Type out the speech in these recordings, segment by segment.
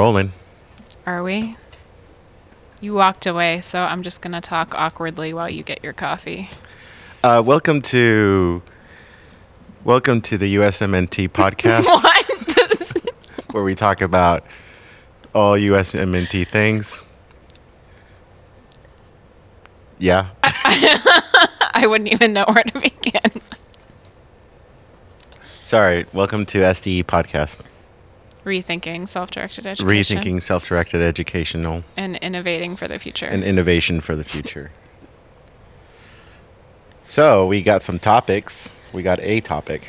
rolling. Are we? You walked away, so I'm just going to talk awkwardly while you get your coffee. Uh, welcome to welcome to the USMNT podcast, where we talk about all USMNT things. Yeah, I wouldn't even know where to begin. sorry. Welcome to SDE podcast, Rethinking self-directed education. rethinking self-directed educational and innovating for the future. and innovation for the future. So we got some topics. We got a topic,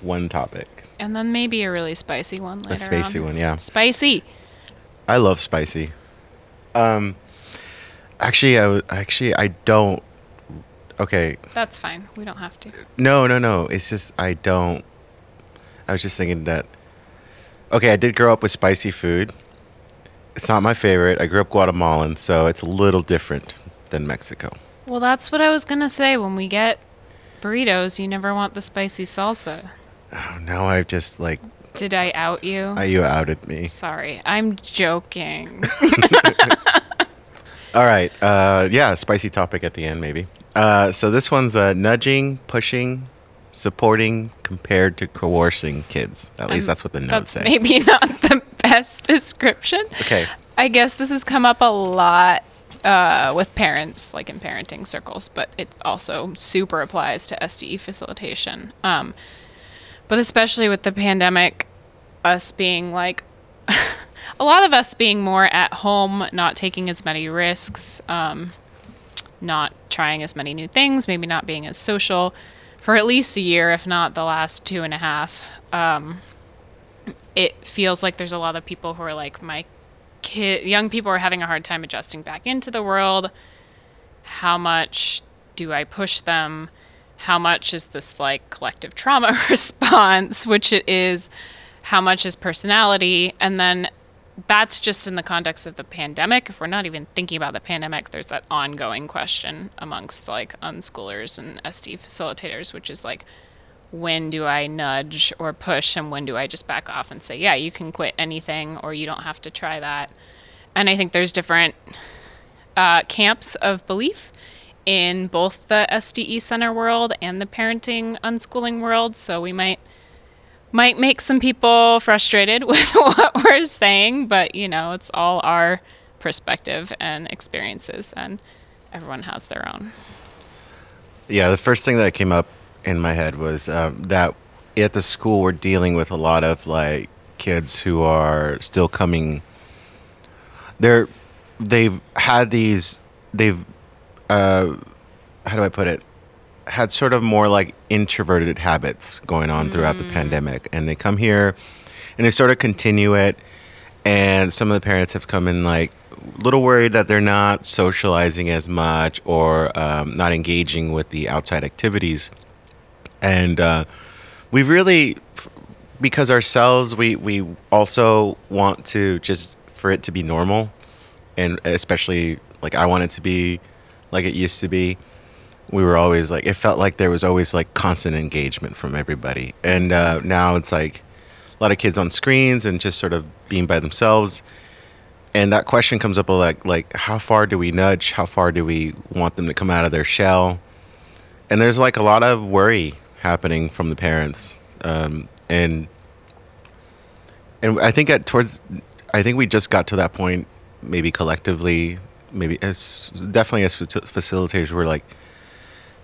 one topic, And then maybe a really spicy one later a spicy on. one. Yeah. Spicy. I love spicy. Um, actually, i actually I don't. Okay, That's fine. We don't have to. no, no, no. It's just I don't. I was just thinking that. Okay, I did grow up with spicy food. It's not my favorite. I grew up Guatemalan, so it's a little different than Mexico. Well, that's what I was going to say. When we get burritos, you never want the spicy salsa. Oh, now I've just like Did I out you? I, you outed me. Sorry. I'm joking. All right. Uh, yeah, spicy topic at the end, maybe. Uh, so this one's uh, nudging, pushing, supporting compared to coercing kids. At least Um, that's what the notes say. maybe not the best description. Okay. I guess this has come up a lot uh, with parents, like in parenting circles, but it also super applies to SDE facilitation. Um, but especially with the pandemic, us being like, a lot of us being more at home, not taking as many risks, um, not trying as many new things, maybe not being as social for at least a year, if not the last two and a half. Um, it feels like there's a lot of people who are like my kid young people are having a hard time adjusting back into the world. How much do i push them? How much is this like collective trauma response which it is? How much is personality? And then that's just in the context of the pandemic if we're not even thinking about the pandemic there's that ongoing question amongst like unschoolers and sd facilitators which is like when do I nudge or push and when do I just back off and say, yeah, you can quit anything or you don't have to try that. And I think there's different uh, camps of belief in both the SDE center world and the parenting unschooling world. So we might might make some people frustrated with what we're saying, but you know, it's all our perspective and experiences and everyone has their own. Yeah, the first thing that came up in my head was um, that at the school we're dealing with a lot of like kids who are still coming. They're they've had these they've uh, how do I put it had sort of more like introverted habits going on throughout the pandemic, and they come here and they sort of continue it. And some of the parents have come in like a little worried that they're not socializing as much or um, not engaging with the outside activities. And uh, we really, because ourselves, we, we also want to just for it to be normal. And especially like I want it to be like it used to be. We were always like, it felt like there was always like constant engagement from everybody. And uh, now it's like, a lot of kids on screens and just sort of being by themselves. And that question comes up like like how far do we nudge? How far do we want them to come out of their shell? And there's like a lot of worry happening from the parents, um, and and I think at towards I think we just got to that point, maybe collectively, maybe as definitely as facilitators, we're like,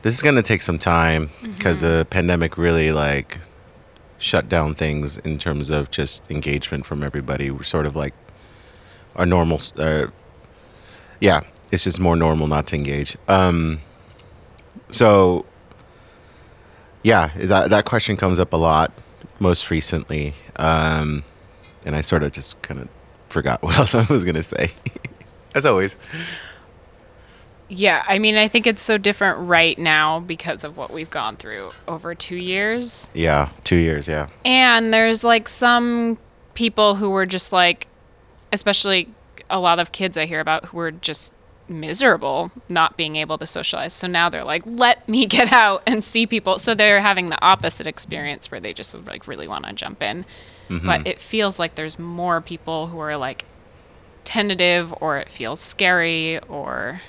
this is gonna take some time because the pandemic really like shut down things in terms of just engagement from everybody. We're sort of like our normal, uh, yeah, it's just more normal not to engage. Um, so, yeah, that that question comes up a lot most recently, um, and I sort of just kind of forgot what else I was gonna say, as always. Yeah, I mean, I think it's so different right now because of what we've gone through over two years. Yeah, two years. Yeah, And there's like some people who were just like, especially a lot of kids I hear about who were just miserable not being able to socialize. So now they're like, let me get out and see people. So they're having the opposite experience where they just like really want to jump in. Mm-hmm. but it feels like there's more people who are like tentative or it feels scary or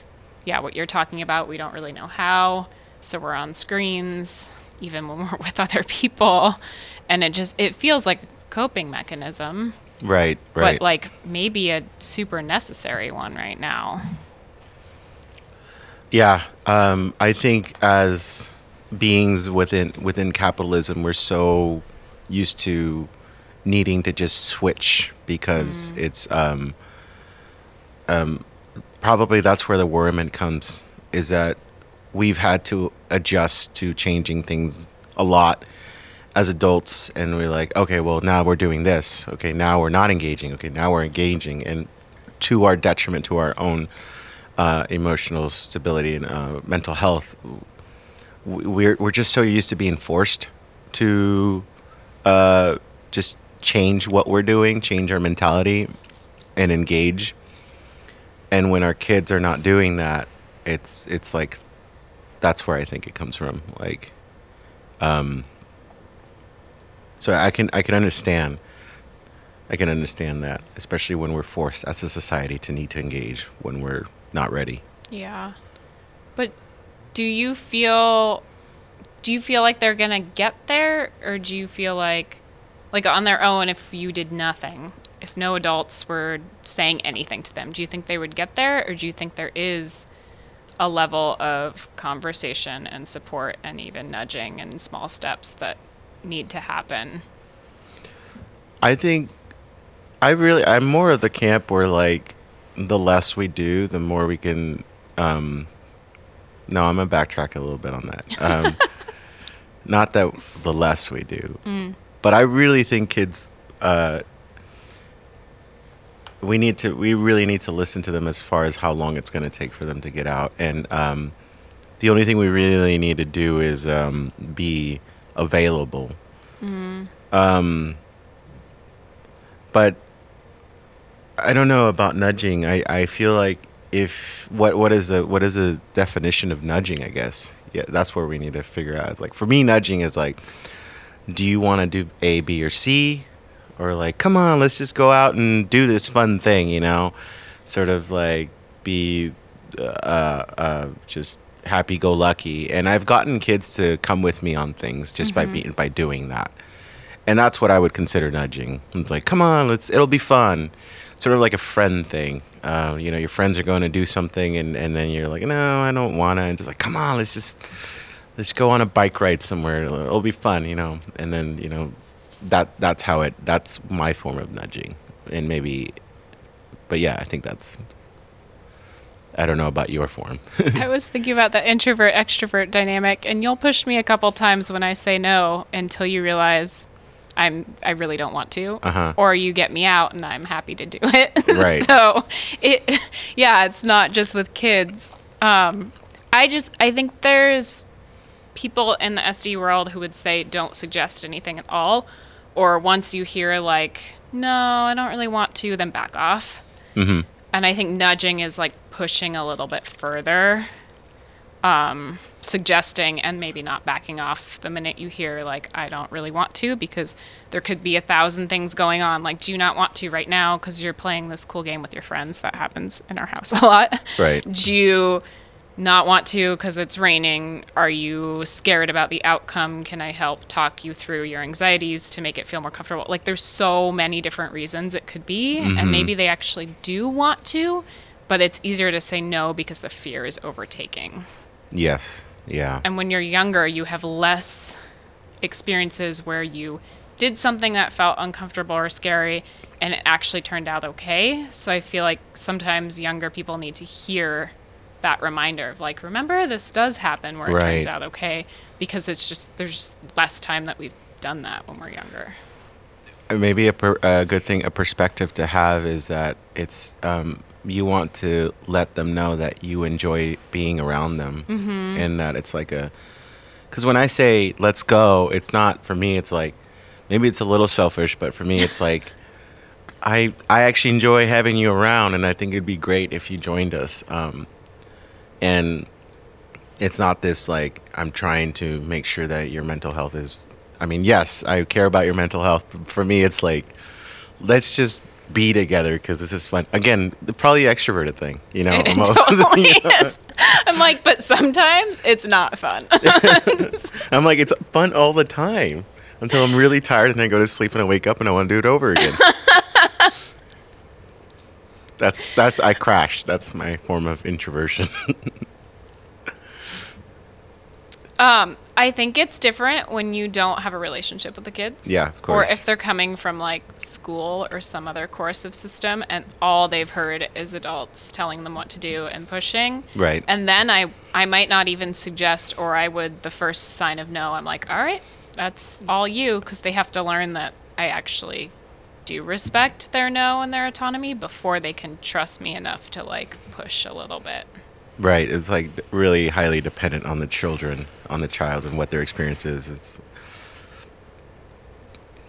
yeah what you're talking about we don't really know how so we're on screens even when we're with other people and it just it feels like a coping mechanism Right. Right. but like maybe a super necessary one right now Yeah, um, I think as beings within within capitalism, we're so used to needing to just switch because it's um, um, probably that's where the worriment comes. Is that we've had to adjust to changing things a lot as adults, and we're like, okay, well now we're doing this. Okay, now we're not engaging. Okay, now we're engaging, and to our detriment to our own uh, emotional stability and uh, mental health. We're we're just so used to being forced to uh, just change what we're doing, change our mentality, and engage. And when our kids are not doing that, it's it's like that's where I think it comes from. Like, um, so I can I can understand. I can understand that, especially when we're forced as a society to need to engage when we're not ready. Yeah. But do you feel do you feel like they're going to get there or do you feel like like on their own if you did nothing, if no adults were saying anything to them, do you think they would get there or do you think there is a level of conversation and support and even nudging and small steps that need to happen? I think I really I'm more of the camp where like the less we do, the more we can um no, I'm gonna backtrack a little bit on that. Um not that the less we do. But I really think kids uh we need to we really need to listen to them as far as how long it's going to take for them to get out and um the only thing we really need to do is um be available um but I don't know about nudging. I, I feel like if what what is the what is the definition of nudging? I guess yeah, that's where we need to figure out. Like for me, nudging is like, do you want to do A, B, or C, or like, come on, let's just go out and do this fun thing, you know, sort of like be uh, uh, just happy go lucky. And I've gotten kids to come with me on things just by being by doing that and that's what I would consider nudging. It's like, come on, let's. It'll be fun, sort of like a friend thing. Uh, you know, your friends are going to do something, and, and then you're like, no, I don't wanna. And just like, come on, let's just let's go on a bike ride somewhere. It'll be fun, you know. And then you know, that that's how it. That's my form of nudging, and maybe, but yeah, I think that's. I don't know about your form. I was thinking about the introvert extrovert dynamic, and you'll push me a couple times when I say no until you realize I'm I really don't want to, Uh-huh. or you get me out and I'm happy to do it. Right. so it, yeah, it's not just with kids. Um, I just I think there's people in the SD world who would say don't suggest anything at all, or once you hear like no, I don't really want to, then back off. hmm And I think nudging is like pushing a little bit further, um, suggesting and maybe not backing off the minute you hear, like, I don't really want to, because there could be a thousand things going on. Like, do you not want to right now because you're playing this cool game with your friends? That happens in our house a lot. Right. Do you not want to because it's raining? Are you scared about the outcome? Can I help talk you through your anxieties to make it feel more comfortable? Like, there's so many different reasons it could be, and mm-hmm. maybe they actually do want to, but it's easier to say no because the fear is overtaking. Yes. Yeah. And when you're younger, you have less experiences where you did something that felt uncomfortable or scary and it actually turned out okay. So I feel like sometimes younger people need to hear that reminder of like, remember this does happen where it Right. turns out okay because it's just there's just less time that we've done that when we're younger. Uh, maybe a, per, a good thing, a perspective to have is that it's um, you want to let them know that you enjoy being around them, and that it's like a. Because when I say let's go, it's not for me. It's like maybe it's a little selfish, but for me, it's like I I actually enjoy having you around, and I think it'd be great if you joined us. Um, and it's not this like I'm trying to make sure that your mental health is I mean, yes, I care about your mental health. but For me, it's like, let's just be together because this is fun. Again, the- probably extroverted thing, you know. It I'm totally you know? is. I'm like, but sometimes it's not fun. I'm like, it's fun all the time until I'm really tired and then I go to sleep and I wake up and I want to do it over again. That's that's I crash. That's my form of introversion. Um, I think it's different when you don't have a relationship with the kids. Yeah, of course. Or if they're coming from like school or some other coercive system and all they've heard is adults telling them what to do and pushing. Right. And then I I might not even suggest or I would the first sign of no, I'm like, "All right, that's all you" because they have to learn that I actually do respect their no and their autonomy before they can trust me enough to like push a little bit. right. It's like really highly dependent on the children, on the child and what their experience is. It's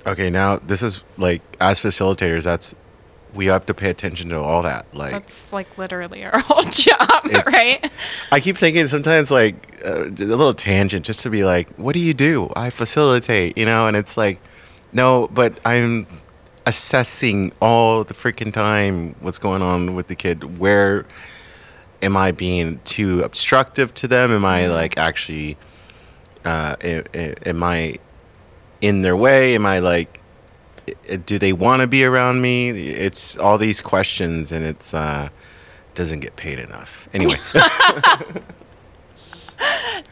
Okay, now this is like as facilitators, that's we have to pay attention to all that. Like That's like literally our whole job, right? I keep thinking sometimes like uh, a little tangent just to be like, what do you do? I facilitate, you know, and it's like, no, but I'm assessing all the freaking time what's going on with the kid. Where am I being too obstructive to them? Am I like actually, uh, a- a- am I in their way? Am I like, do they want to be around me? It's all these questions, and it's uh, doesn't get paid enough. Anyway.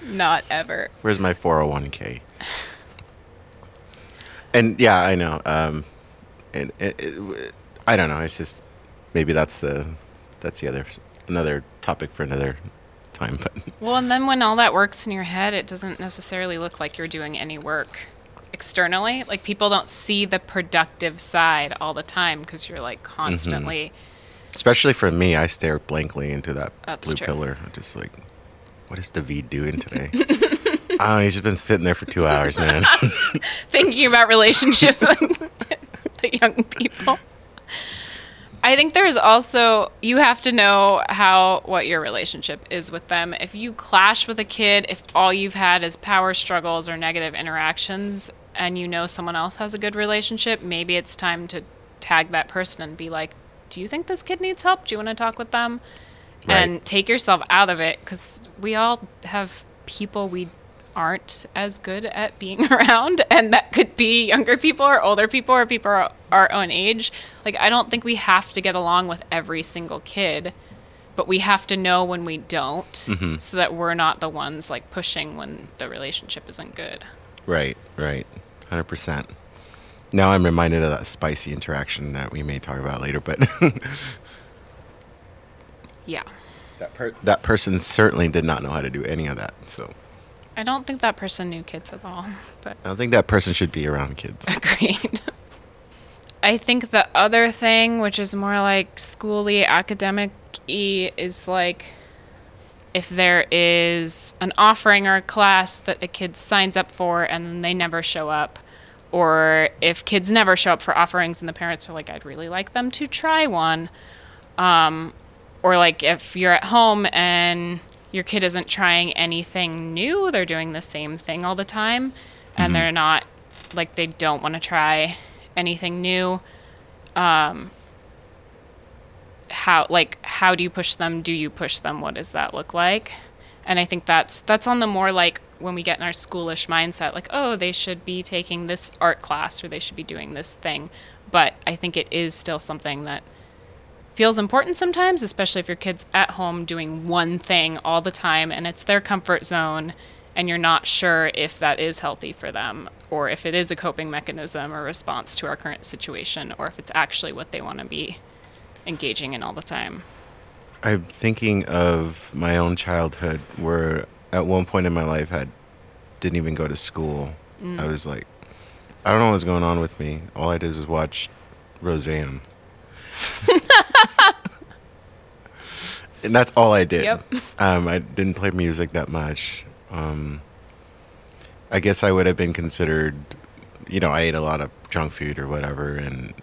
Not ever. Where's my 401k? And yeah, I know. Um, and it, it, I don't know. It's just maybe that's the that's the other another topic for another time. But Well, and then when all that works in your head, it doesn't necessarily look like you're doing any work externally. Like people don't see the productive side all the time because you're like Mm-hmm. constantly. especially for me, I stare blankly into that That's blue true. pillar. I'm just like, what is David doing today? oh. He's just been sitting there for two hours, man. thinking about relationships with the young people. I think there's also you have to know how what your relationship is with them. If you clash with a kid, if all you've had is power struggles or negative interactions and you know someone else has a good relationship, maybe it's time to tag that person and be like, "Do you think this kid needs help? Do you want to talk with them?" Right. And take yourself out of it cuz we all have people we aren't as good at being around and that could be younger people or older people or people our, our own age. Like i don't think we have to get along with every single kid but we have to know when we don't mm-hmm. so that we're not the ones like pushing when the relationship isn't good. Right, right, hundred percent. Now I'm reminded of that spicy interaction that we may talk about later, but yeah. That per- that person certainly did not know how to do any of that. So i don't think that person knew kids at all but I don't think that person should be around kids. Agreed. I think the other thing, which is more like schooly, academic y, is like if there is an offering or a class that the kid signs up for and they never show up, or if kids never show up for offerings and the parents are like, I'd really like them to try one. Um, or like if you're at home and your kid isn't trying anything new, they're doing the same thing all the time, and they're not like they don't want to try anything new. Um, how like how do you push them? Do you push them? What does that look like? And I think that's that's on the more like when we get in our schoolish mindset, like oh they should be taking this art class or they should be doing this thing. But I think it is still something that feels important sometimes, especially if your kid's at home doing one thing all the time and it's their comfort zone and you're not sure if that is healthy for them or if it is a coping mechanism or response to our current situation or if it's actually what they want to be engaging in all the time. I'm thinking of my own childhood where at one point in my life I didn't even go to school. Mm. I was like, I don't know what's going on with me. All I did was watch Roseanne. and that's all I did. Yep. Um, I didn't play music that much. Um, I guess I would have been considered, you know, I ate a lot of junk food or whatever, and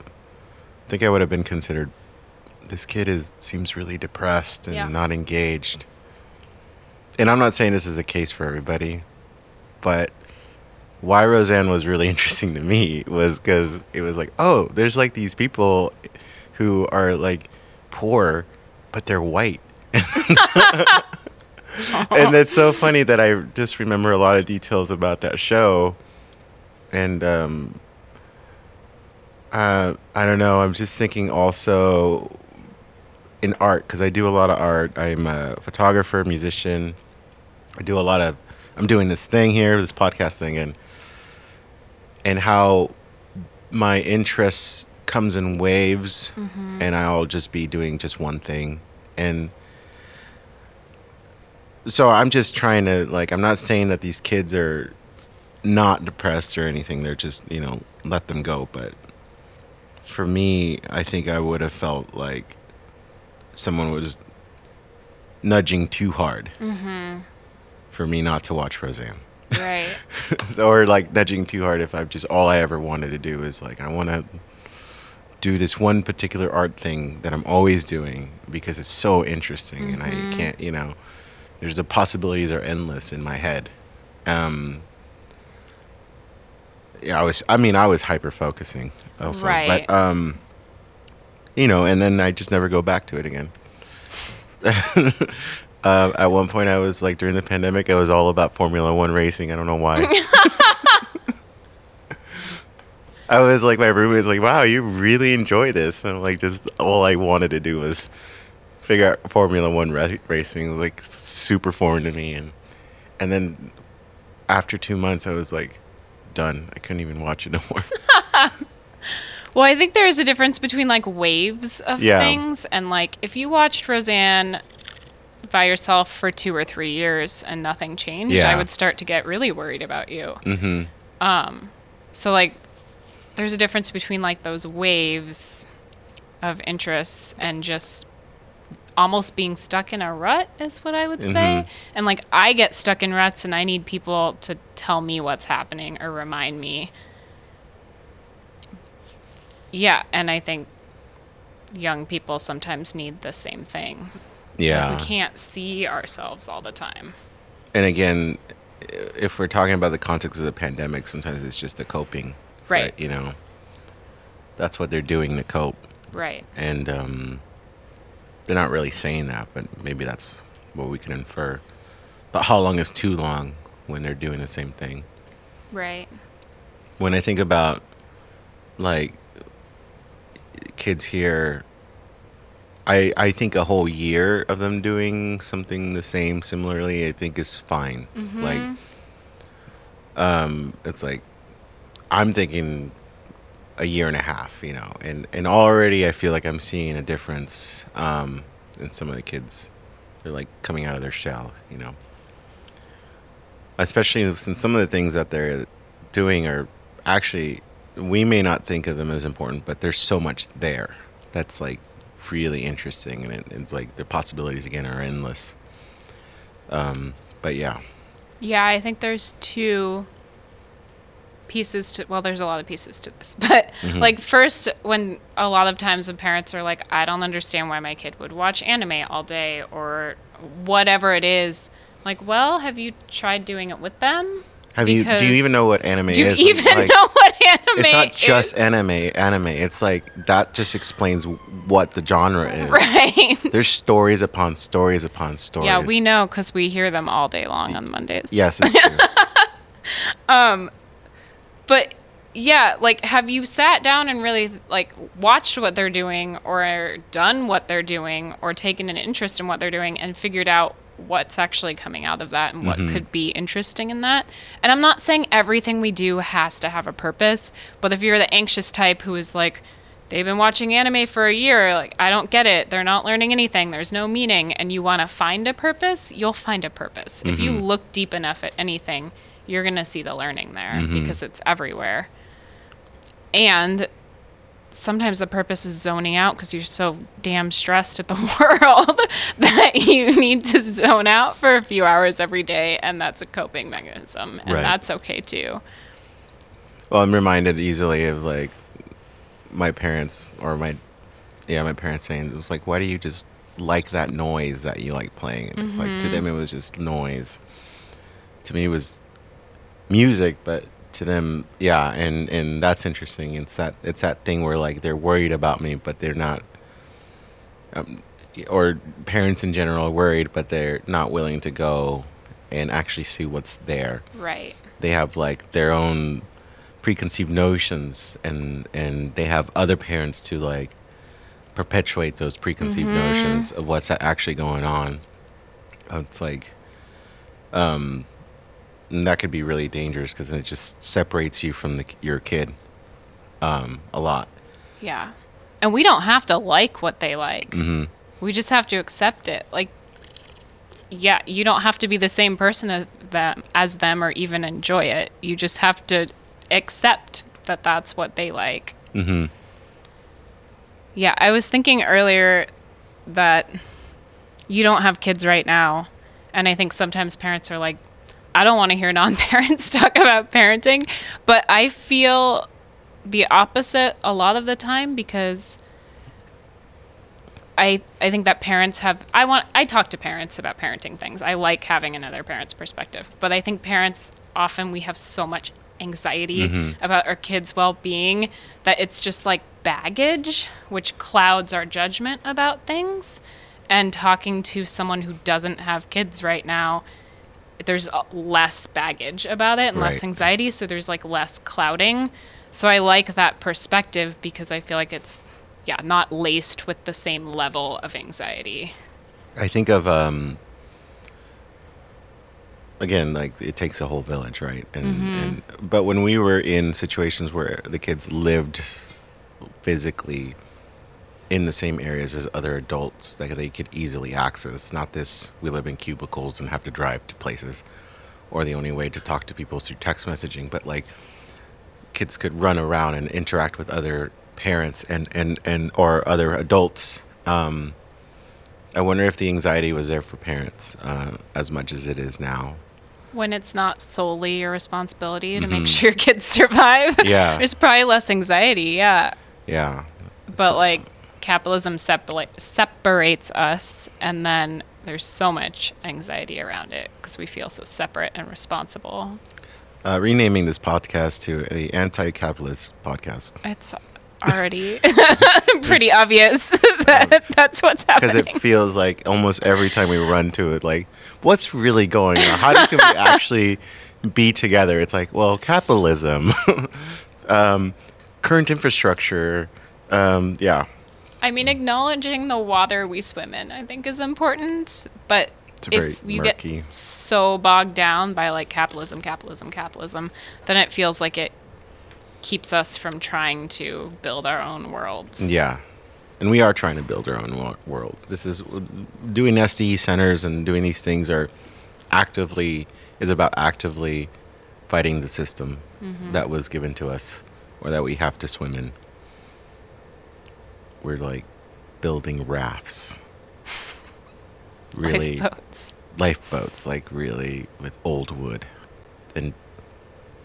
I think I would have been considered. This kid is seems really depressed and Yeah. not engaged. And I'm not saying this is a case for everybody, but why Roseanne was really interesting to me was because it was like, oh, there's like these people who are like poor, but they're white. and it's so funny that I just remember a lot of details about that show. And um, uh, I don't know. I'm just thinking also in art because I do a lot of art. I'm a photographer, musician. I do a lot of. I'm doing this thing here, this podcast thing, and and how my interests comes in waves, mm-hmm. and I'll just be doing just one thing, and so I'm just trying to like. I'm not saying that these kids are not depressed or anything. They're just you know let them go, but for me, I think I would have felt like someone was nudging too hard mm-hmm. for me not to watch Roseanne. Right. So, or like nudging too hard if I've just all I ever wanted to do is like I want to do this one particular art thing that I'm always doing because it's so interesting and I can't, you know, there's the possibilities are endless in my head. Um, yeah, I was. I mean, I was hyper focusing also, Right. but um, you know, and then I just never go back to it again. uh, at one point, I was like during the pandemic, I was all about Formula One racing. I don't know why. I was like, my roommate's like, "Wow, you really enjoy this." And I'm like, just all I wanted to do was figure out Formula One ra- racing. Like super foreign to me, and and then after two months, I was like, done. I couldn't even watch it no more. Well, I think there's a difference between like waves of Yeah. things and like if you watched Roseanne by yourself for two or three years and nothing changed, Yeah. I would start to get really worried about you. mm-hmm. So like there's a difference between like those waves of interests and just almost being stuck in a rut is what I would say. Mhm. And like I get stuck in ruts and I need people to tell me what's happening or remind me. Yeah, and I think young people sometimes need the same thing. Yeah. Like, we can't see ourselves all the time. And again, if we're talking about the context of the pandemic, sometimes it's just the coping. Right. You know, that's what they're doing to cope. Right. And um, they're not really saying that, but maybe that's what we can infer. But how long is too long when they're doing the same thing? Right. When I think about like kids here, I I think a whole year of them doing something the same similarly, I think is fine. Like, um, it's like I'm thinking a year and a half, you know, and and already I feel like I'm seeing a difference um, in some of the kids. They're like coming out of their shell, you know. Especially since some of the things that they're doing are actually we may not think of them as important, but there's so much there that's like really interesting, and it, it's like the possibilities again are endless. Um, but yeah, Yeah, I think there's two pieces to well there's a lot of pieces to this but like first when a lot of times when parents are like i don't understand why my kid would watch anime all day or whatever it is like well have you tried doing it with them have you? Do you even know what anime do you is? even Like, know what anime It's not just is? anime. Anime. It's like that just explains what the genre is. right There's stories upon stories upon stories. yeah we know because we hear them all day long on mondays Yes, it's true. um, but yeah like have you sat down and really like watched what they're doing or done what they're doing or taken an interest in what they're doing and figured out what's actually coming out of that and what mm-hmm. could be interesting in that. And i'm not saying everything we do has to have a purpose but if you're the anxious type who is like they've been watching anime for a year like i don't get it. They're not learning anything. There's no meaning. And you want to find a purpose you'll find a purpose. If you mm-hmm. look deep enough at anything you're going to see the learning there mm-hmm. because it's everywhere. And sometimes the purpose is zoning out because you're so damn stressed at the world that you need to zone out for a few hours every day and that's a coping mechanism and Right. that's okay too Well, I'm reminded easily of like my parents or my yeah, my parents saying it was like, why do you just like that noise that you like playing? And It's like to mm-hmm. them it was just noise. To me, it was music, but to them, yeah, and and that's interesting. It's that it's that thing where like they're worried about me, but they're not. Um, or parents in general are worried, but they're not willing to go and actually see what's there. Right. They have like their own preconceived notions, and and they have other parents to like perpetuate those preconceived notions of what's actually going on. It's like, um, and that could be really dangerous because it just separates you from the, your kid, um, a lot. Yeah. And we don't have to like what they like. hmm We just have to accept it. Like, yeah, you don't have to be the same person as them, as them or even enjoy it. You just have to accept that that's what they like. hmm Yeah, I was thinking earlier that you don't have kids right now. And I think sometimes parents are like, I don't want to hear non parents talk about parenting. But I feel the opposite a lot of the time because I I think that parents have I want I talk to parents about parenting things. I like having another parent's perspective. But I think parents often we have so much anxiety mm-hmm. about our kids' well-being that it's just like baggage which clouds our judgment about things. And talking to someone who doesn't have kids right now, there's less baggage about it and less anxiety, so there's like less clouding. So I like that perspective because I feel like it's yeah, not laced with the same level of anxiety. I think of um again like it takes a whole village, right? And and but when we were in situations where the kids lived physically in the same areas as other adults that they could easily access, not this we live in cubicles and have to drive to places or the only way to talk to people is through text messaging, but like kids could run around and interact with other parents and and and or other adults um I wonder if the anxiety was there for parents uh, as much as it is now. When it's not solely your responsibility to make sure your kids survive, Yeah. there's probably less anxiety, yeah. Yeah. But like capitalism separa- separates us, and then there's so much anxiety around it because we feel so separate and responsible. Uh, renaming this podcast to a anti-capitalist podcast It's already pretty obvious that that's what's happening. because it feels like almost every time we run to it, like what's really going on? How can we actually be together? It's like, well, capitalism, um, current infrastructure, um, yeah, I mean, acknowledging the water we swim in, I think, is important. But It's if you murky. get so bogged down by like capitalism, capitalism, capitalism, then it feels like it keeps us from trying to build our own worlds. Yeah. And we are trying to build our own wo- worlds. This is doing SDE centers and doing these things are actively is about actively fighting the system mm-hmm. that was given to us or that we have to swim in. We're like building rafts. Really Lifeboats. lifeboats, like really with old wood and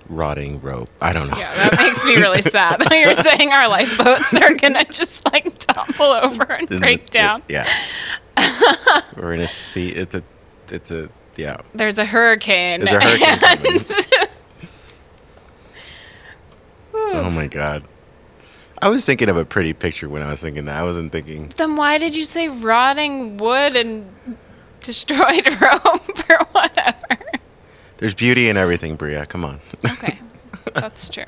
rotting rope. I don't know. Yeah, that makes me really sad. You're saying our lifeboats are gonna just like topple over and Then break it- it- down. yeah. We're in a sea. It's a, it's a, yeah. There's a hurricane. There's a hurricane and- Oh my god. I was thinking of a pretty picture when I was thinking that. I wasn't thinking. then why did you say rotting wood and destroyed rope or whatever? There's beauty in everything, Bria. Come on. Okay, that's true.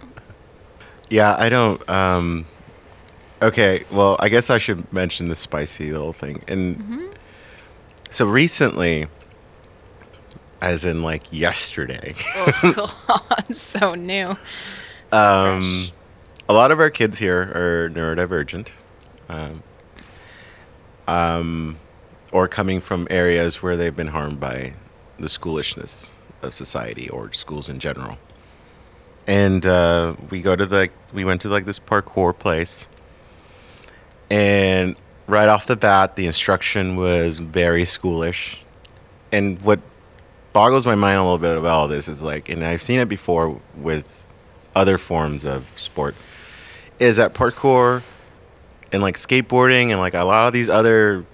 yeah, I don't. Um, okay, well, I guess I should mention the spicy little thing. And so recently, as in like yesterday, Oh, God, so new. So um, fresh. A lot of our kids here are neurodivergent, um, um, or coming from areas where they've been harmed by the schoolishness of society or schools in general. And uh, we go to the we went to like this parkour place, and right off the bat, the instruction was very schoolish. And what boggles my mind a little bit about all this is like, and I've seen it before with other forms of sport, is that parkour and like skateboarding and like a lot of these other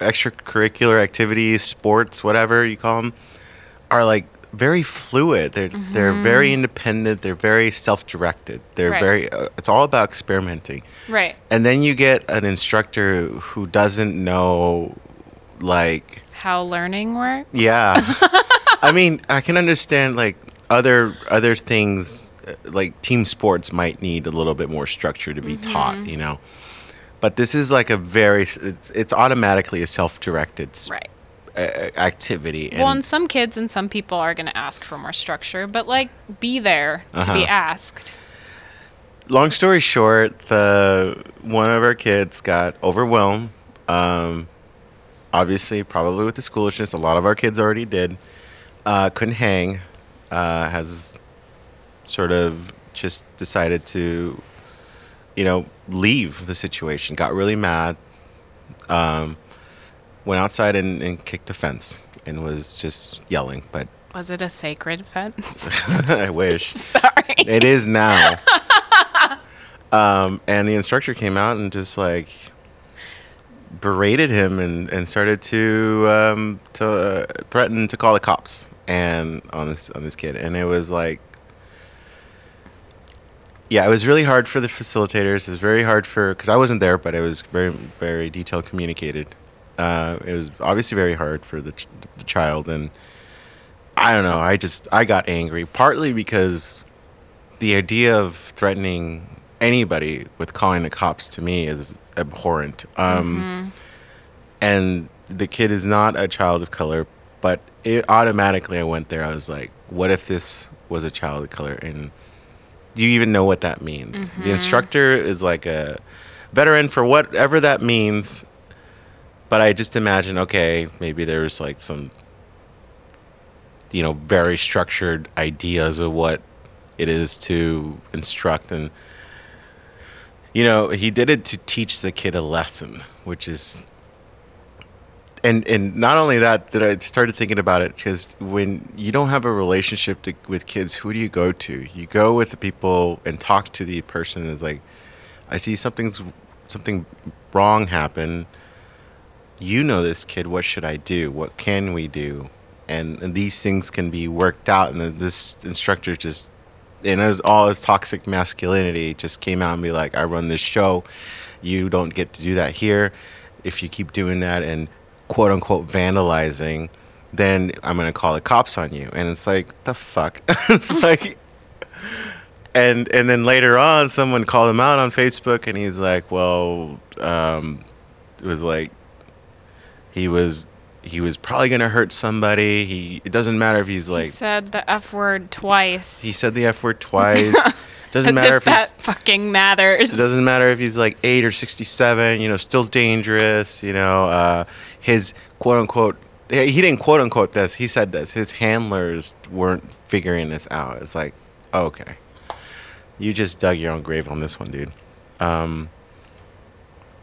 extracurricular activities, sports, whatever you call them, are like very fluid. They're they're very independent. They're very self-directed. They're Right. very. Uh, it's all about experimenting. Right. And then you get an instructor who doesn't know, like, How learning works. yeah. I mean, I can understand like other other things, like team sports might need a little bit more structure to be taught, you know. But this is like a very it's, it's automatically a self-directed Right. uh, activity. Well, and some kids and some people are going to ask for more structure, but like be there to be Uh-huh. asked. long story short, the one of our kids got overwhelmed. Um, obviously, probably with the schoolishness. A lot of our kids already did. Uh, couldn't hang. Uh, has sort of just decided to, you know, leave the situation. Got really mad. Um, went outside and, and kicked a fence and was just yelling. But Was it a sacred fence? I wish. Sorry. It is now. um, and the instructor came out and just like berated him and, and started to um, to uh, threaten to call the cops and on this on this kid. And it was like, yeah, it was really hard for the facilitators. It was very hard for because I wasn't there, but it was very very detailed communicated. Uh, it was obviously very hard for the, ch- the child and. I don't know. I just I got angry partly because the idea of threatening anybody with calling the cops to me is abhorrent. Um, And the kid is not a child of color, but it, automatically I went there. I was like, what if this was a child of color? And do you even know what that means? The mm-hmm. instructor is like a veteran for whatever that means. But I just imagine, okay, maybe there's like some you know very structured ideas of what it is to instruct and you know he did it to teach the kid a lesson which is and and not only that that i started thinking about it because when you don't have a relationship to, with kids who do you go to? You go with the people and talk to the person it's like i see something's something wrong happen. You know this kid. What should i do? What can we do? And, and these things can be worked out and this instructor just and as all his toxic masculinity just came out and be like i run this show. You don't get to do that here. If you keep doing that and quote unquote vandalizing then i'm going to call the cops on you. And it's like the fuck? It's like and and then later on someone called him out on facebook and he's like well um it was like he was he was probably gonna hurt somebody. He it doesn't matter if he's like he said the F word twice. he said the f word twice. doesn't matter if if, that he's fucking matters. it doesn't matter if he's like eight or sixty seven. You know, still dangerous. You know, uh, his quote unquote. He he didn't quote unquote this. He said this. His handlers weren't figuring this out. It's like, okay, you just dug your own grave on this one, dude. Um,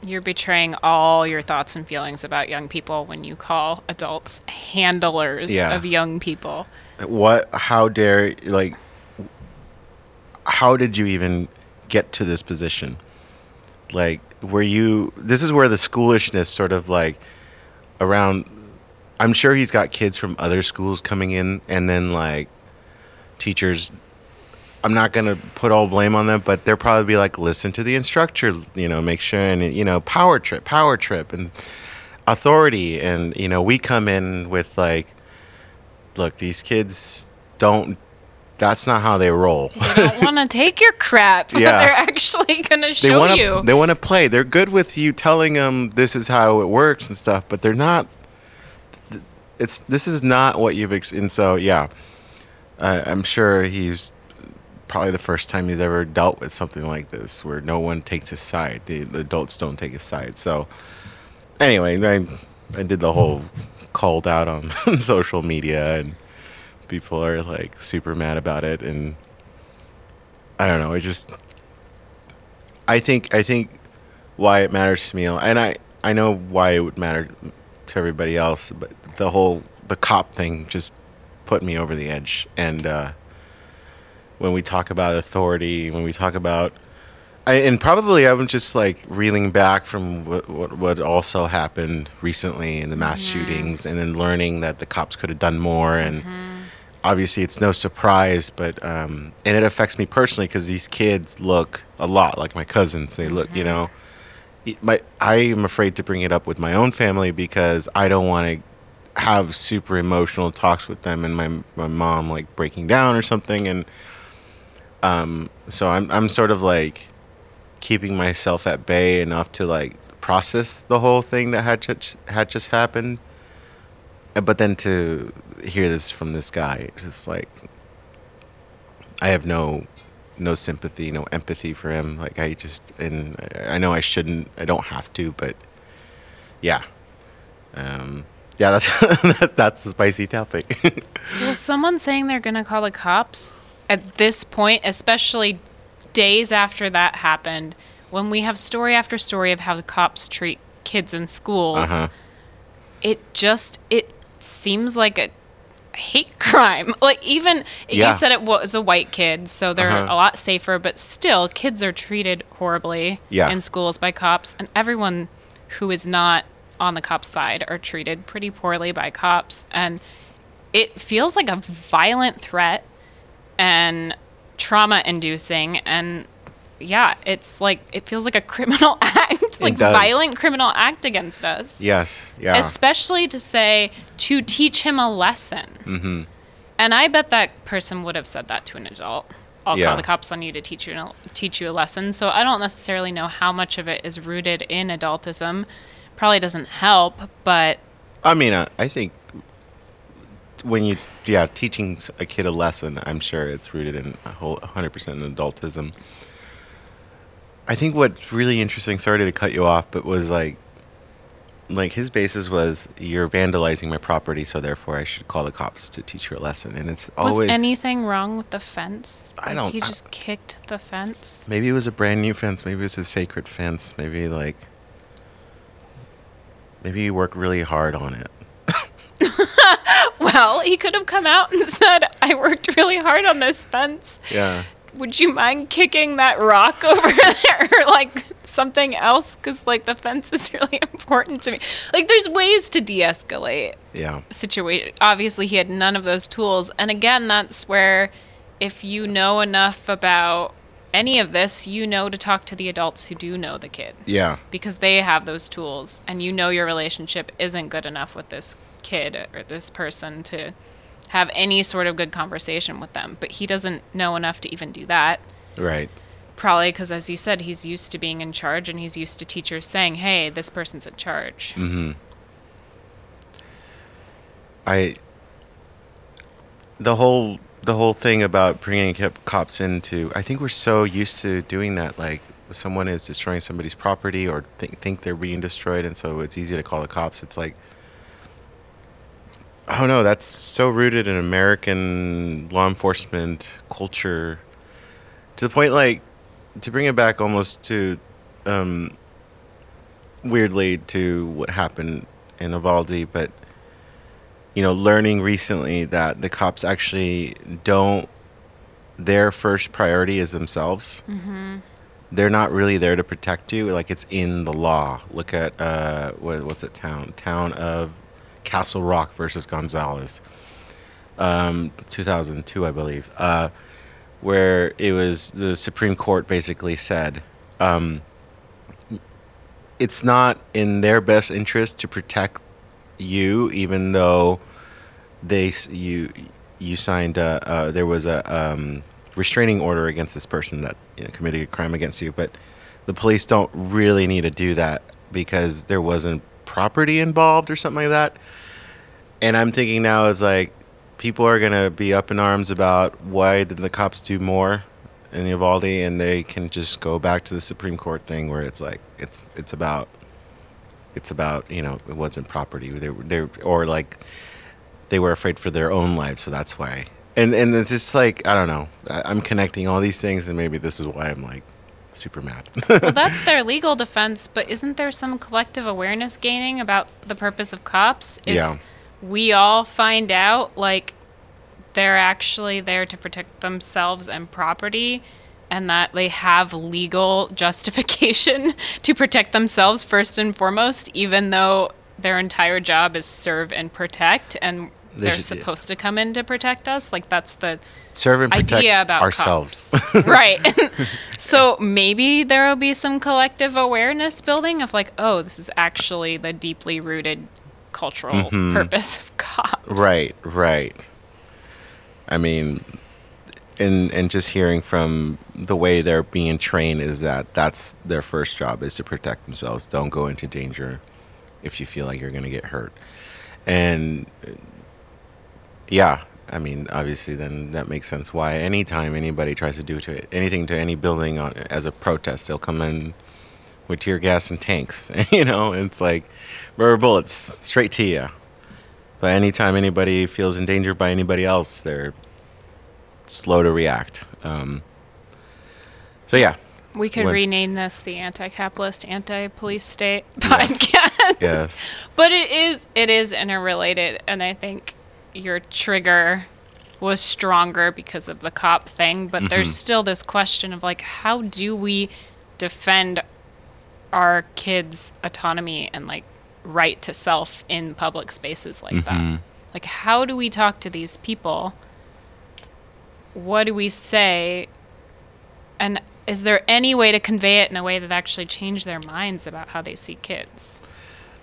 You're betraying all your thoughts and feelings about young people when you call adults handlers Yeah. of young people. what how dare like how did you even get to this position like were you this is where the schoolishness sort of like around i'm sure he's got kids from other schools coming in and then like teachers i'm not going to put all blame on them but they'll probably be like listen to the instructor you know make sure and you know power trip power trip and authority and you know we come in with like look, these kids don't. That's not how they roll. They don't want to take your crap. but Yeah. They're actually going to they show want you. They want to play. They're good with you telling them this is how it works and stuff, but they're not. It's this is not what you've. Ex- and so yeah, uh, I'm sure he's probably the first time he's ever dealt with something like this, where no one takes his side. The, the adults don't take his side. So anyway, I I did the whole called out on social media and people are like super mad about it and I don't know, it just I think I think why it matters to me and I I know why it would matter to everybody else, but the whole the cop thing just put me over the edge and uh when we talk about authority, when we talk about I, and probably I'm just like reeling back from what, what what also happened recently in the mass shootings, and then learning that the cops could have done more. And obviously it's no surprise, but um, and it affects me personally because these kids look a lot like my cousins. They look, you know, my I am afraid to bring it up with my own family because I don't want to have super emotional talks with them and my my mom like breaking down or something and um so I'm I'm sort of like keeping myself at bay enough to like process the whole thing that had just had just happened Uh, but then to hear this from this guy it's just like I have no no sympathy, no empathy for him. Like I just and I know I shouldn't. I don't have to, but yeah. Um yeah, that's that's a spicy topic. Well, someone saying they're to call the cops at this point, especially days after that happened, when we have story after story of how the cops treat kids in schools, uh-huh. it just it seems like a hate crime. Like even Yeah. you said it was a white kid, so they're Uh-huh. a lot safer, but still kids are treated horribly Yeah. in schools by cops and everyone who is not on the cops side are treated pretty poorly by cops and it feels like a violent threat and trauma inducing and yeah, it's like it feels like a criminal act, like violent criminal act against us yes, yeah. especially to say to teach him a lesson. Mm-hmm. And I bet that person would have said that to an adult. I'll Yeah. call the cops on you to teach you teach you a lesson. So I don't necessarily know how much of it is rooted in adultism. Probably doesn't help, but I mean, I think when you yeah, teaching a kid a lesson, I'm sure it's rooted in a whole 100% in adultism. I think what's really interesting, sorry to cut you off, but was like like his basis was you're vandalizing my property, so therefore I should call the cops to teach you a lesson. And it's was always anything wrong with the fence? I don't- He I- just kicked the fence. maybe it was a brand new fence, maybe it was a sacred fence, maybe like maybe you worked really hard on it. Well, he could have come out and said, "I worked really hard on this fence. Yeah. would you mind kicking that rock over there or like something else because like the fence is really important to me like there's ways to de-escalate Yeah. situation obviously he had none of those tools and again that's where if you know enough about any of this you know to talk to the adults who do know the kid Yeah. because they have those tools and you know your relationship isn't good enough with this kid or this person to have any sort of good conversation with them but he doesn't know enough to even do that Right. probably because as you said he's used to being in charge and he's used to teachers saying hey this person's in charge Mm-hmm. I the whole the whole thing about bringing cop- cops into I think we're so used to doing that like someone is destroying somebody's property or think think they're being destroyed and so it's easy to call the cops it's like oh no that's so rooted in American law enforcement culture to the point like to bring it back almost to um weirdly to what happened in Uvalde, but you know, learning recently that the cops actually don't. Their first priority is themselves. Mm-hmm. They're not really there to protect you. Like it's in the law. Look at uh, what, what's it? Town town of Castle Rock versus Gonzales, um, 2002, I believe, uh, where it was the Supreme Court basically said. Um, it's not in their best interest to protect you, even though they you you signed a, uh, there was a um, restraining order against this person that you know, committed a crime against you, but the police don't really need to do that because there wasn't property involved or something like that. And I'm thinking now is like people are gonna be up in arms about why did the cops do more in Uvalde, and they can just go back to the Supreme Court thing where it's like it's it's about it's about you know it wasn't property they they or like they were afraid for their own lives, so that's why. And and it's just like I don't know. I'm connecting all these things, and maybe this is why I'm like super mad. well that's their legal defense but isn't there some collective awareness gaining about the purpose of cops if Yeah. we all find out like they're actually there to protect themselves and property and that they have legal justification to protect themselves first and foremost even though their entire job is serve and protect and they're should- supposed to come in to protect us. Like that's the serve and protect idea about ourselves. right. so maybe there will be some collective awareness building of like, oh, this is actually the deeply rooted cultural mm-hmm. purpose of cops. Right, right. I mean, and and just hearing from the way they're being trained is that that's their first job is to protect themselves. Don't go into danger if you feel like you're going to get hurt. And yeah, I mean, obviously, then that makes sense. Why anytime anybody tries to do to it, anything to any building on, as a protest, they'll come in with tear gas and tanks. you know, it's like rubber bullets straight to you. But anytime anybody feels endangered by anybody else, they're slow to react. Um, so yeah, We could When- rename this the anti-capitalist, anti-police state podcast. Yes. But it is it is interrelated, and I think your trigger was stronger because of the cop thing. But there's mm-hmm. still this question of like, how do we defend our kids' autonomy and like right to self in public spaces like that? Mm-hmm. Like, how do we talk to these people? What do we say? And is there any way to convey it in a way that actually change their minds about how they see kids?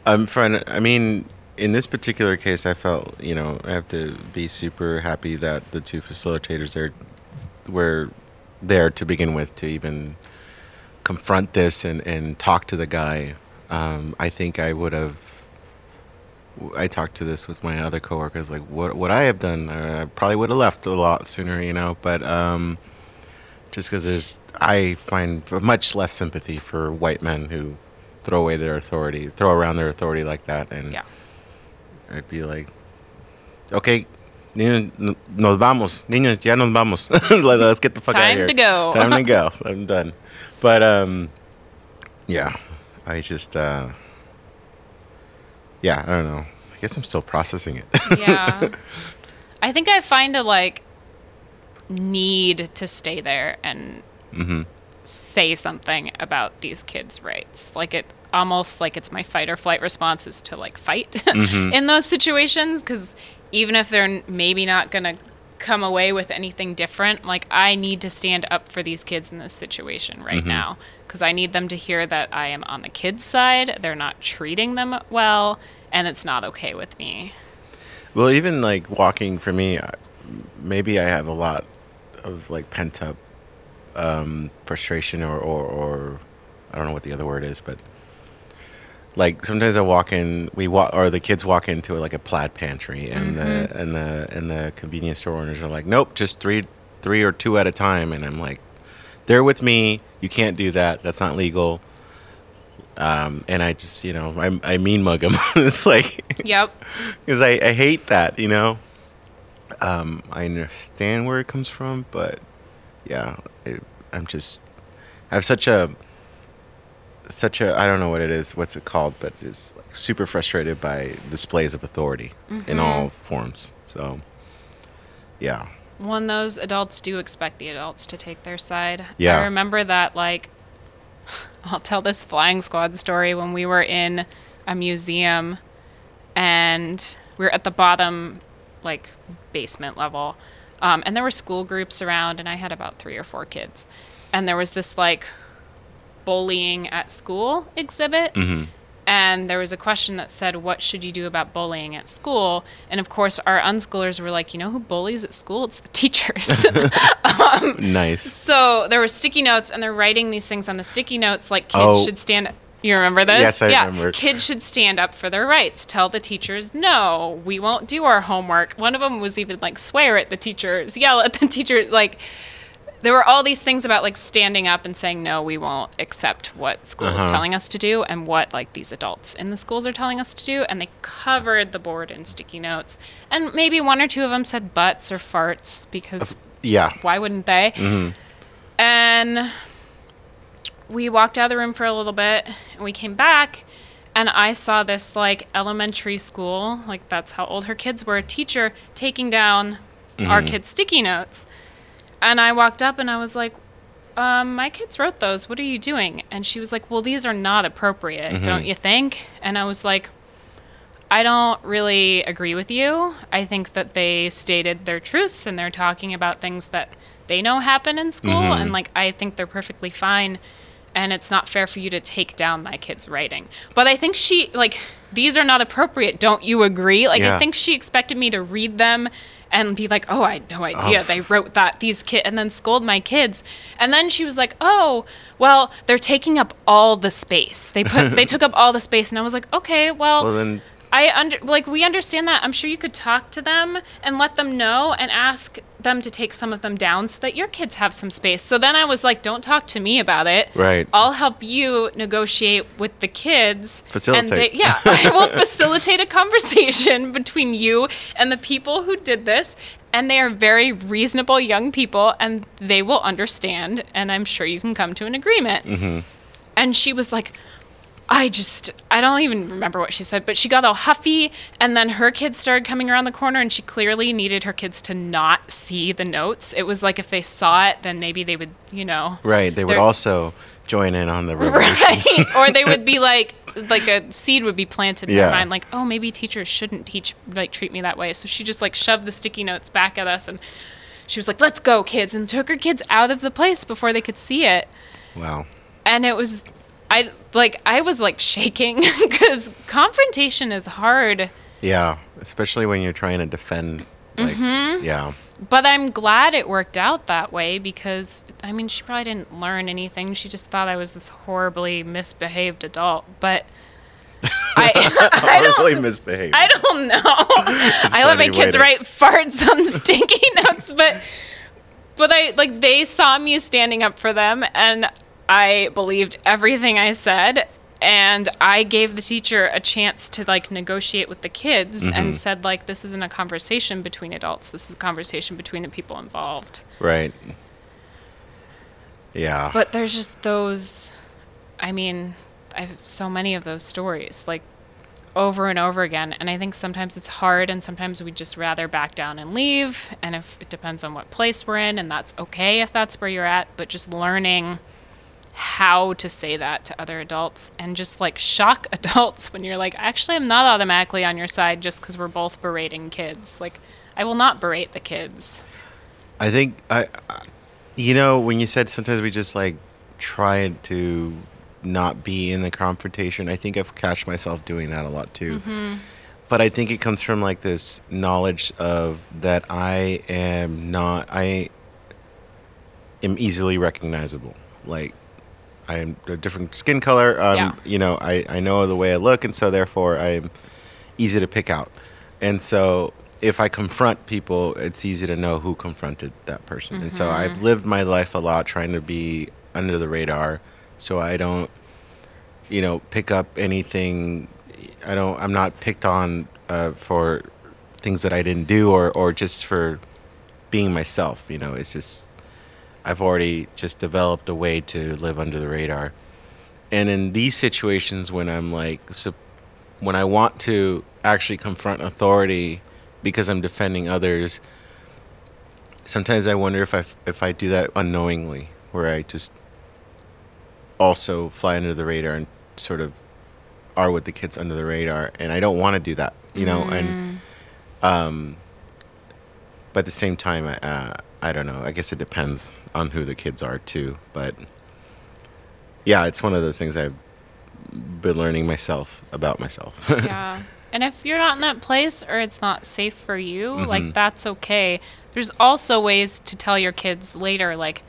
Um, I'm trying. I mean, in this particular case, I felt you know I have to be super happy that the two facilitators there were there to begin with to even confront this and and talk to the guy. Um, I think I would have. I talked to this with my other coworkers. Like, what what I have done, I probably would have left a lot sooner, you know. But um, just because there's, I find much less sympathy for white men who throw away their authority, throw around their authority like that, and Yeah. I'd be like, okay, niños, nos vamos, niños, ya nos vamos. Let- Let's get the fuck out Time of here. Time to go. Time to go. I'm done. But um, yeah, I just uh, yeah, I don't know. I guess I'm still processing it. Yeah. I think I find a like need to stay there and Mm-hmm. say something about these kids' rights. Like it almost like it's my fight or flight response is to like fight Mm-hmm. in those situations because even if they're maybe not going to come away with anything different, like I need to stand up for these kids in this situation Mm-hmm. right now because I need them to hear that I am on the kids' side. They're not treating them well, and it's not okay with me. Well, even like walking for me, maybe I have a lot of like pent up um, frustration or, or, or I don't know what the other word is, but like sometimes I walk in, we walk, or the kids walk into like a plaid pantry, and the and the and the convenience store owners are like, nope, just three, three or two at a time, and I'm like, they're with me. You can't do that. That's not legal. Um, and I just, you know, I, I mean mug them. it's like, Yep. because I, I hate that you know um, i understand where it comes from but yeah it, i'm just i have such a such a i don't know what it is what's it called but it's like super frustrated by displays of authority in all forms so yeah when those adults do expect the adults to take their side. Yeah. I remember that like I'll tell this flying squad story when we were in a museum and we were at the bottom like basement level. Um, and there were school groups around and I had about three or four kids. And there was this like bullying at school exhibit. Mm-hmm. And there was a question that said, What should you do about bullying at school? And of course, our unschoolers were like, You know who bullies at school? It's the teachers. Um, nice so there were sticky notes, and they're writing these things on the sticky notes like kids Oh. should stand You remember this? Yes, I yeah. remember. Kids should stand up for their rights. Tell the teachers, no, we won't do our homework. One of them was even like swear at the teachers, yell at the teachers. Like, there were all these things about like standing up and saying, no, we won't accept what school is Uh-huh. telling us to do and what like these adults in the schools are telling us to do. And they covered the board in sticky notes. And maybe one or two of them said butts or farts because yeah why wouldn't they? And we walked out of the room for a little bit and we came back and I saw this like elementary school, like that's how old her kids were, a teacher taking down our kids' sticky notes. And I walked up and I was like, um, my kids wrote those. What are you doing? And she was like, well, these are not appropriate, don't you think? And I was like, I don't really agree with you. I think that they stated their truths and they're talking about things that they know happen in school. Mm-hmm. And like, I think they're perfectly fine. And it's not fair for you to take down my kid's writing. But I think she, like, these are not appropriate. Don't you agree? Like, Yeah. I think she expected me to read them and be like, oh, I had no idea Oh. they wrote that, these kids, and then scold my kids. And then she was like, oh, well, they're taking up all the space. They put, they took up all the space. And I was like, okay, well, Well, then I under like we understand that. I'm sure you could talk to them and let them know and ask them to take some of them down so that your kids have some space. So then I was like, don't talk to me about it. Right. I'll help you negotiate with the kids. And Facilitate. they, yeah, I will facilitate a conversation between you and the people who did this. And they are very reasonable young people and they will understand. And I'm sure you can come to an agreement. Mm-hmm. And she was like, I just, I don't even remember what she said, but she got all huffy. And then her kids started coming around the corner, and she clearly needed her kids to not see the notes. It was like if they saw it, then maybe they would, you know. right, they would also join in on the revolution. Right. or they would be like, like a seed would be planted in Yeah. their mind, like, oh, maybe teachers shouldn't teach, like, treat me that way. So she just like shoved the sticky notes back at us, and she was like, let's go, kids, and took her kids out of the place before they could see it. Wow. and it was i like i was like shaking because confrontation is hard Yeah, especially when you're trying to defend. Like, Mm-hmm. yeah, but i'm glad it worked out that way because i mean she probably didn't learn anything she just thought i was this horribly misbehaved adult but i i horribly misbehaved. I don't know. I let my kids to- write farts on sticky notes, but but I like they saw me standing up for them and I believed everything I said and I gave the teacher a chance to like negotiate with the kids Mm-hmm. and said like this isn't a conversation between adults. This is a conversation between the people involved. right. Yeah. But there's just those I mean, I have so many of those stories like over and over again and I think sometimes it's hard and sometimes we'd just rather back down and leave and if it depends on what place we're in and that's okay if that's where you're at, but just learning how to say that to other adults and just like shock adults when you're like actually I'm not automatically on your side just cuz we're both berating kids. Like I will not berate the kids. I think I, I- you know, when you said sometimes we just like try to not be in the confrontation. I think I've catched myself doing that a lot too. Mm-hmm. But I think it comes from like this knowledge of that I am not. I am easily recognizable. Like I am a different skin color. Um, Yeah. You know, I I know the way I look, and so therefore I'm easy to pick out. And so if I confront people, it's easy to know who confronted that person. And so I've lived my life a lot trying to be under the radar so I don't you know pick up anything I don't I'm not picked on uh, for things that I didn't do or or just for being myself, you know. It's just I've already just developed a way to live under the radar. And in these situations when I'm like when I want to actually confront authority because I'm defending others, sometimes I wonder if I if I do that unknowingly, where I just also fly under the radar and sort of are with the kids under the radar, and I don't want to do that, you know, and um, but at the same time, uh, I don't know. I guess it depends on who the kids are too, but yeah, it's one of those things I've been learning myself about myself. yeah. And if you're not in that place or it's not safe for you, Mm-hmm. like that's okay. There's also ways to tell your kids later, like,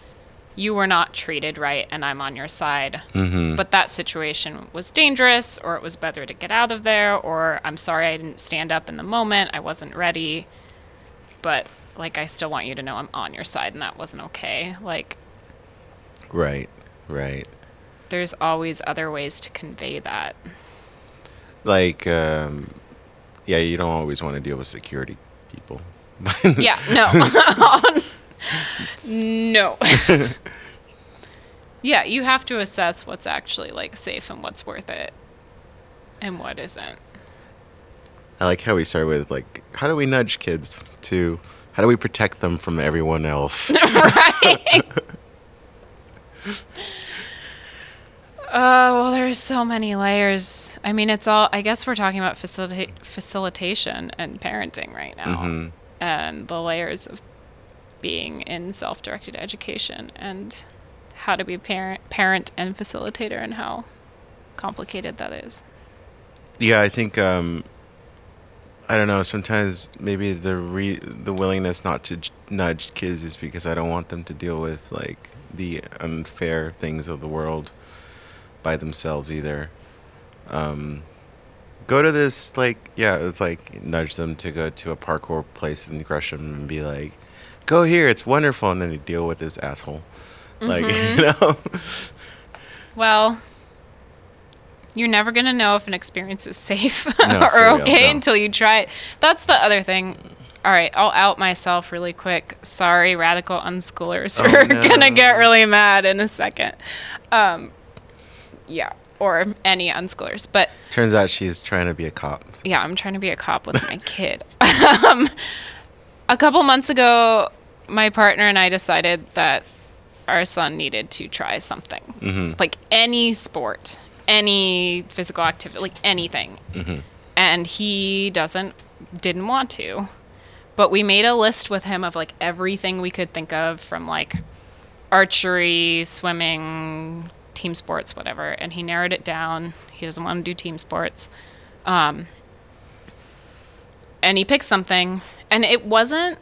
you were not treated right and I'm on your side. mm-hmm. But that situation was dangerous or it was better to get out of there or I'm sorry I didn't stand up in the moment. I wasn't ready. But, like, I still want you to know I'm on your side and that wasn't okay. Like, Right, right. there's always other ways to convey that. Like, um, yeah, you don't always want to deal with security people. Yeah, no. no. yeah, you have to assess what's actually like safe and what's worth it and what isn't. I like how we start with like, how do we nudge kids to, how do we protect them from everyone else? right? Uh, well, there's so many layers. I mean, it's all. I guess we're talking about facilita- facilitation and parenting right now, Mm-hmm. and the layers of being in self-directed education and how to be parent, parent and facilitator, and how complicated that is. Yeah, I think um, I don't know. Sometimes maybe the re- the willingness not to j- nudge kids is because I don't want them to deal with like the unfair things of the world by themselves either. Um, go to this like yeah, it's like nudge them to go to a parkour place in Gresham and be like, "Go here, it's wonderful," and then they deal with this asshole. Like you know, Well, you're never going to know if an experience is safe No, or real, okay no. until you try it. That's the other thing. All right, I'll out myself really quick. Sorry, radical unschoolers. Oh, We're going to get really mad in a second. Um, yeah, or any unschoolers. But turns out she's trying to be a cop. yeah, I'm trying to be a cop with my kid. um, a couple months ago, my partner and I decided that our son needed to try something, like any sport, any physical activity, like anything. And he doesn't, didn't want to. But we made a list with him of like everything we could think of from like archery, swimming, team sports, whatever. And he narrowed it down. He doesn't want to do team sports. Um, and he picked something, and it wasn't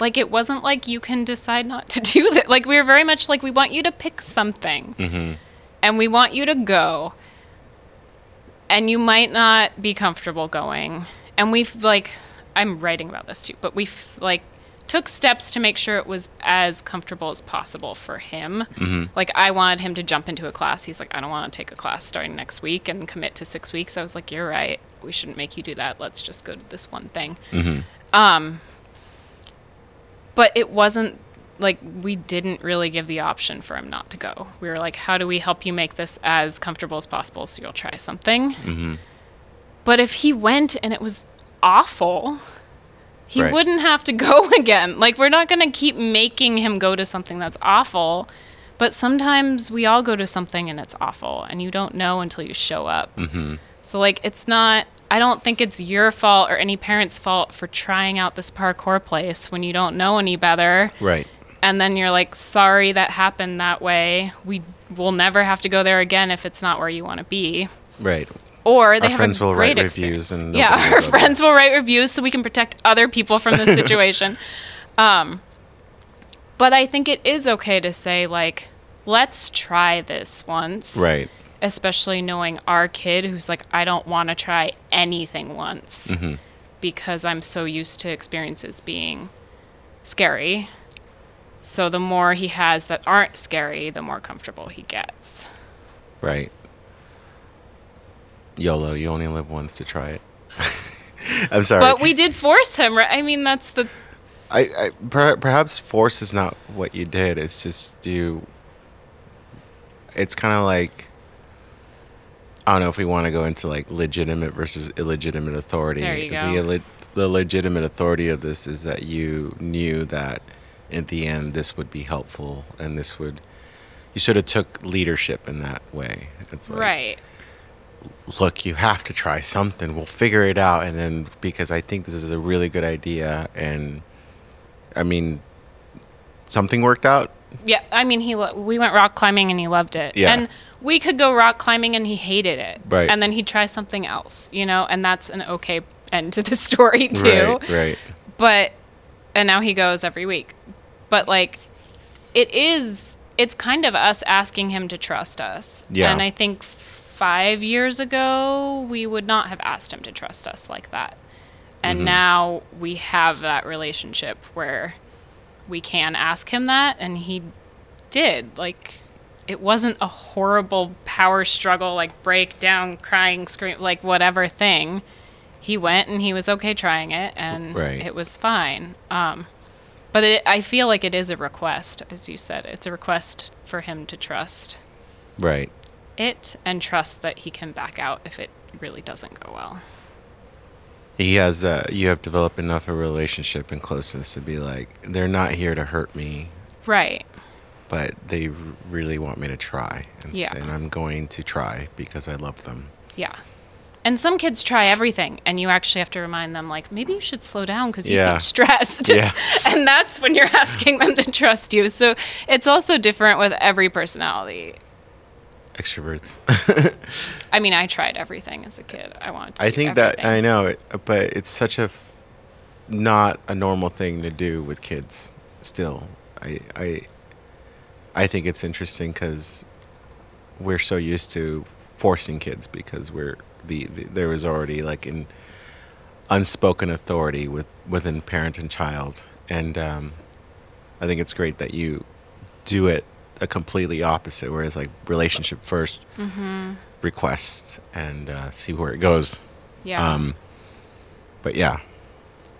like it wasn't like you can decide not to do that. Like we were very much like we want you to pick something, and we want you to go, and you might not be comfortable going. And we've like I'm writing about this too, but we've like took steps to make sure it was as comfortable as possible for him. Like I wanted him to jump into a class. He's like, I don't want to take a class starting next week and commit to six weeks. I was like, you're right. We shouldn't make you do that. Let's just go to this one thing. Um, but it wasn't like we didn't really give the option for him not to go. We were like, how do we help you make this as comfortable as possible so you'll try something? Mm-hmm. But if he went and it was awful, he Right. wouldn't have to go again. Like, we're not going to keep making him go to something that's awful. But sometimes we all go to something and it's awful, and you don't know until you show up. Mm-hmm. So, like, it's not, I don't think it's your fault or any parent's fault for trying out this parkour place when you don't know any better. Right. And then you're like, sorry that happened that way. We will never have to go there again if it's not where you want to be. Right. Or they Our have friends a will great write reviews and yeah, our friends will write reviews so we can protect other people from this situation. um, but I think it is okay to say like, let's try this once. Right. Especially knowing our kid who's like, I don't want to try anything once Mm-hmm. because I'm so used to experiences being scary. So the more he has that aren't scary, the more comfortable he gets. Right. YOLO, you only live once to try it. I'm sorry. But we did force him, right? I mean, that's the I, I per, perhaps force is not what you did. It's just you. It's kind of like I don't know if we want to go into like legitimate versus illegitimate authority. There you go. illi- the legitimate authority of this is that you knew that at the end this would be helpful and this would. You sort of took leadership in that way. Like, right. look, you have to try something. We'll figure it out. And then because I think this is a really good idea, and I mean, something worked out. Yeah, I mean, he lo- we went rock climbing and he loved it. Yeah. And we could go rock climbing and he hated it. Right. And then he'd try something else, you know, and that's an okay end to the story too. Right, right. But and now he goes every week. But like it is it's kind of us asking him to trust us. Yeah. And I think 5 years ago we would not have asked him to trust us like that. And Mm-hmm. now we have that relationship where we can ask him that and he did. Like it wasn't a horrible power struggle like breakdown, crying, scream like whatever thing he went and he was okay trying it and Right. it was fine um, but it, i feel like it is a request as you said it's a request for him to trust Right. it and trust that he can back out if it really doesn't go well He has. Uh, you have developed enough a relationship and closeness to be like, they're not here to hurt me, right but they r- really want me to try, and, Yeah. and I'm going to try because I love them. Yeah. And some kids try everything, and you actually have to remind them, like, maybe you should slow down because you Yeah. seem stressed. Yeah. and that's when you're asking them to trust you. So it's also different with every personality. Extroverts. I mean, I tried everything as a kid. I wanted I think that I know, it, but it's such a f- not a normal thing to do with kids. Still, I I I think it's interesting because we're so used to forcing kids because we're the, the there was already like an unspoken authority with within parent and child, and um, I think it's great that you do it a completely opposite, whereas like relationship 1st Mm-hmm. request and uh, see where it goes. Yeah. Um, but yeah,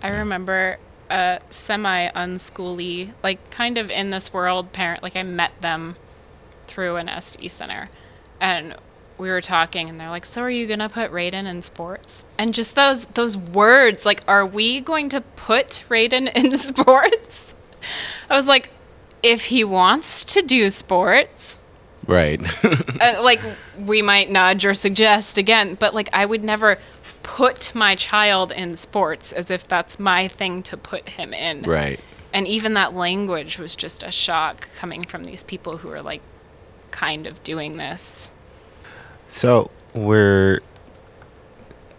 I remember a semi unschooly, like kind of in this world parent. Like I met them through an SD center, and we were talking, and they're like, "So are you gonna put Raiden in sports?" And just those those words, like, "Are we going to put Raiden in sports?" I was like, "If he wants to do sports." right. uh, like we might nudge or suggest again, but like I would never put my child in sports as if that's my thing to put him in. right. And even that language was just a shock coming from these people who are like kind of doing this. So we're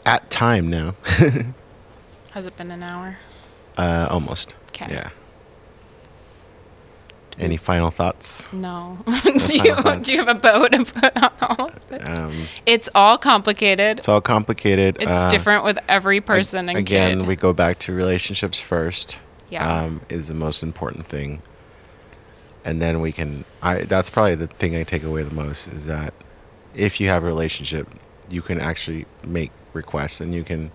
at time now. Has it been an hour? uh, almost. Okay. Yeah. Any final thoughts? No. Do, you, thoughts. do you have a bow to put on all of this? Um, it's all complicated. it's all complicated. It's Uh, different with every ag- person and again, kid. we go back to relationships first. Yeah. Um, is the most important thing. And then we can. I. That's probably the thing I take away the most is that if you have a relationship, you can actually make requests and you can.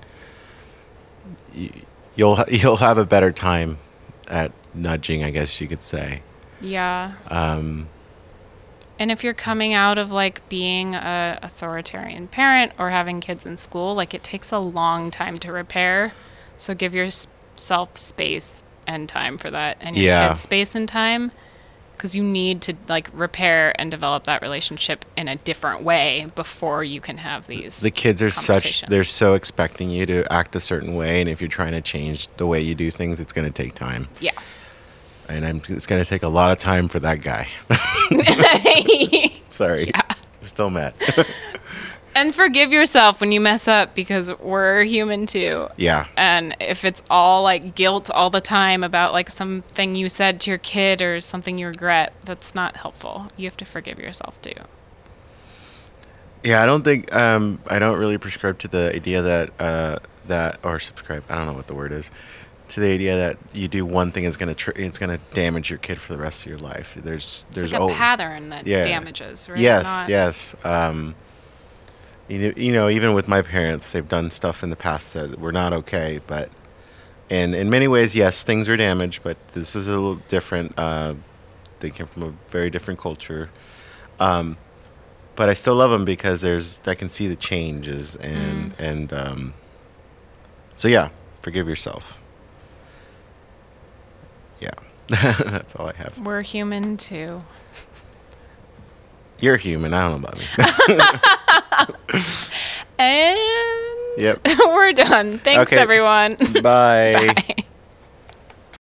You, you'll you'll have a better time at nudging, I guess you could say. yeah. Um, And if you're coming out of like being a authoritarian parent or having kids in school, like it takes a long time to repair. So give yourself space and time for that, and your Yeah. kids space and time, because you need to like repair and develop that relationship in a different way before you can have these. the kids are such they're so expecting you to act a certain way and if you're trying to change the way you do things it's going to take time. Yeah. and I'm, it's going to take a lot of time for that guy. Sorry. Still mad and forgive yourself when you mess up because we're human too. yeah And if it's all like guilt all the time about like something you said to your kid or something you regret, that's not helpful. You have to forgive yourself too. yeah i don't think um, i don't really prescribe to the idea that uh, that or subscribe i don't know what the word is to the idea that you do one thing is going to tr- it's going to damage your kid for the rest of your life there's It's there's like a pattern that Yeah. damages, right? Yes, yes. Um, you know, even with my parents, they've done stuff in the past that were not okay. But, and in many ways, yes, things are damaged. But this is a little different. Uh, they came from a very different culture. Um, but I still love them because there's I can see the changes and and um, so yeah, forgive yourself. Yeah, that's all I have. We're human too. You're human. I don't know about me. And Yep. we're done. Thanks, Okay. everyone. Bye. Bye.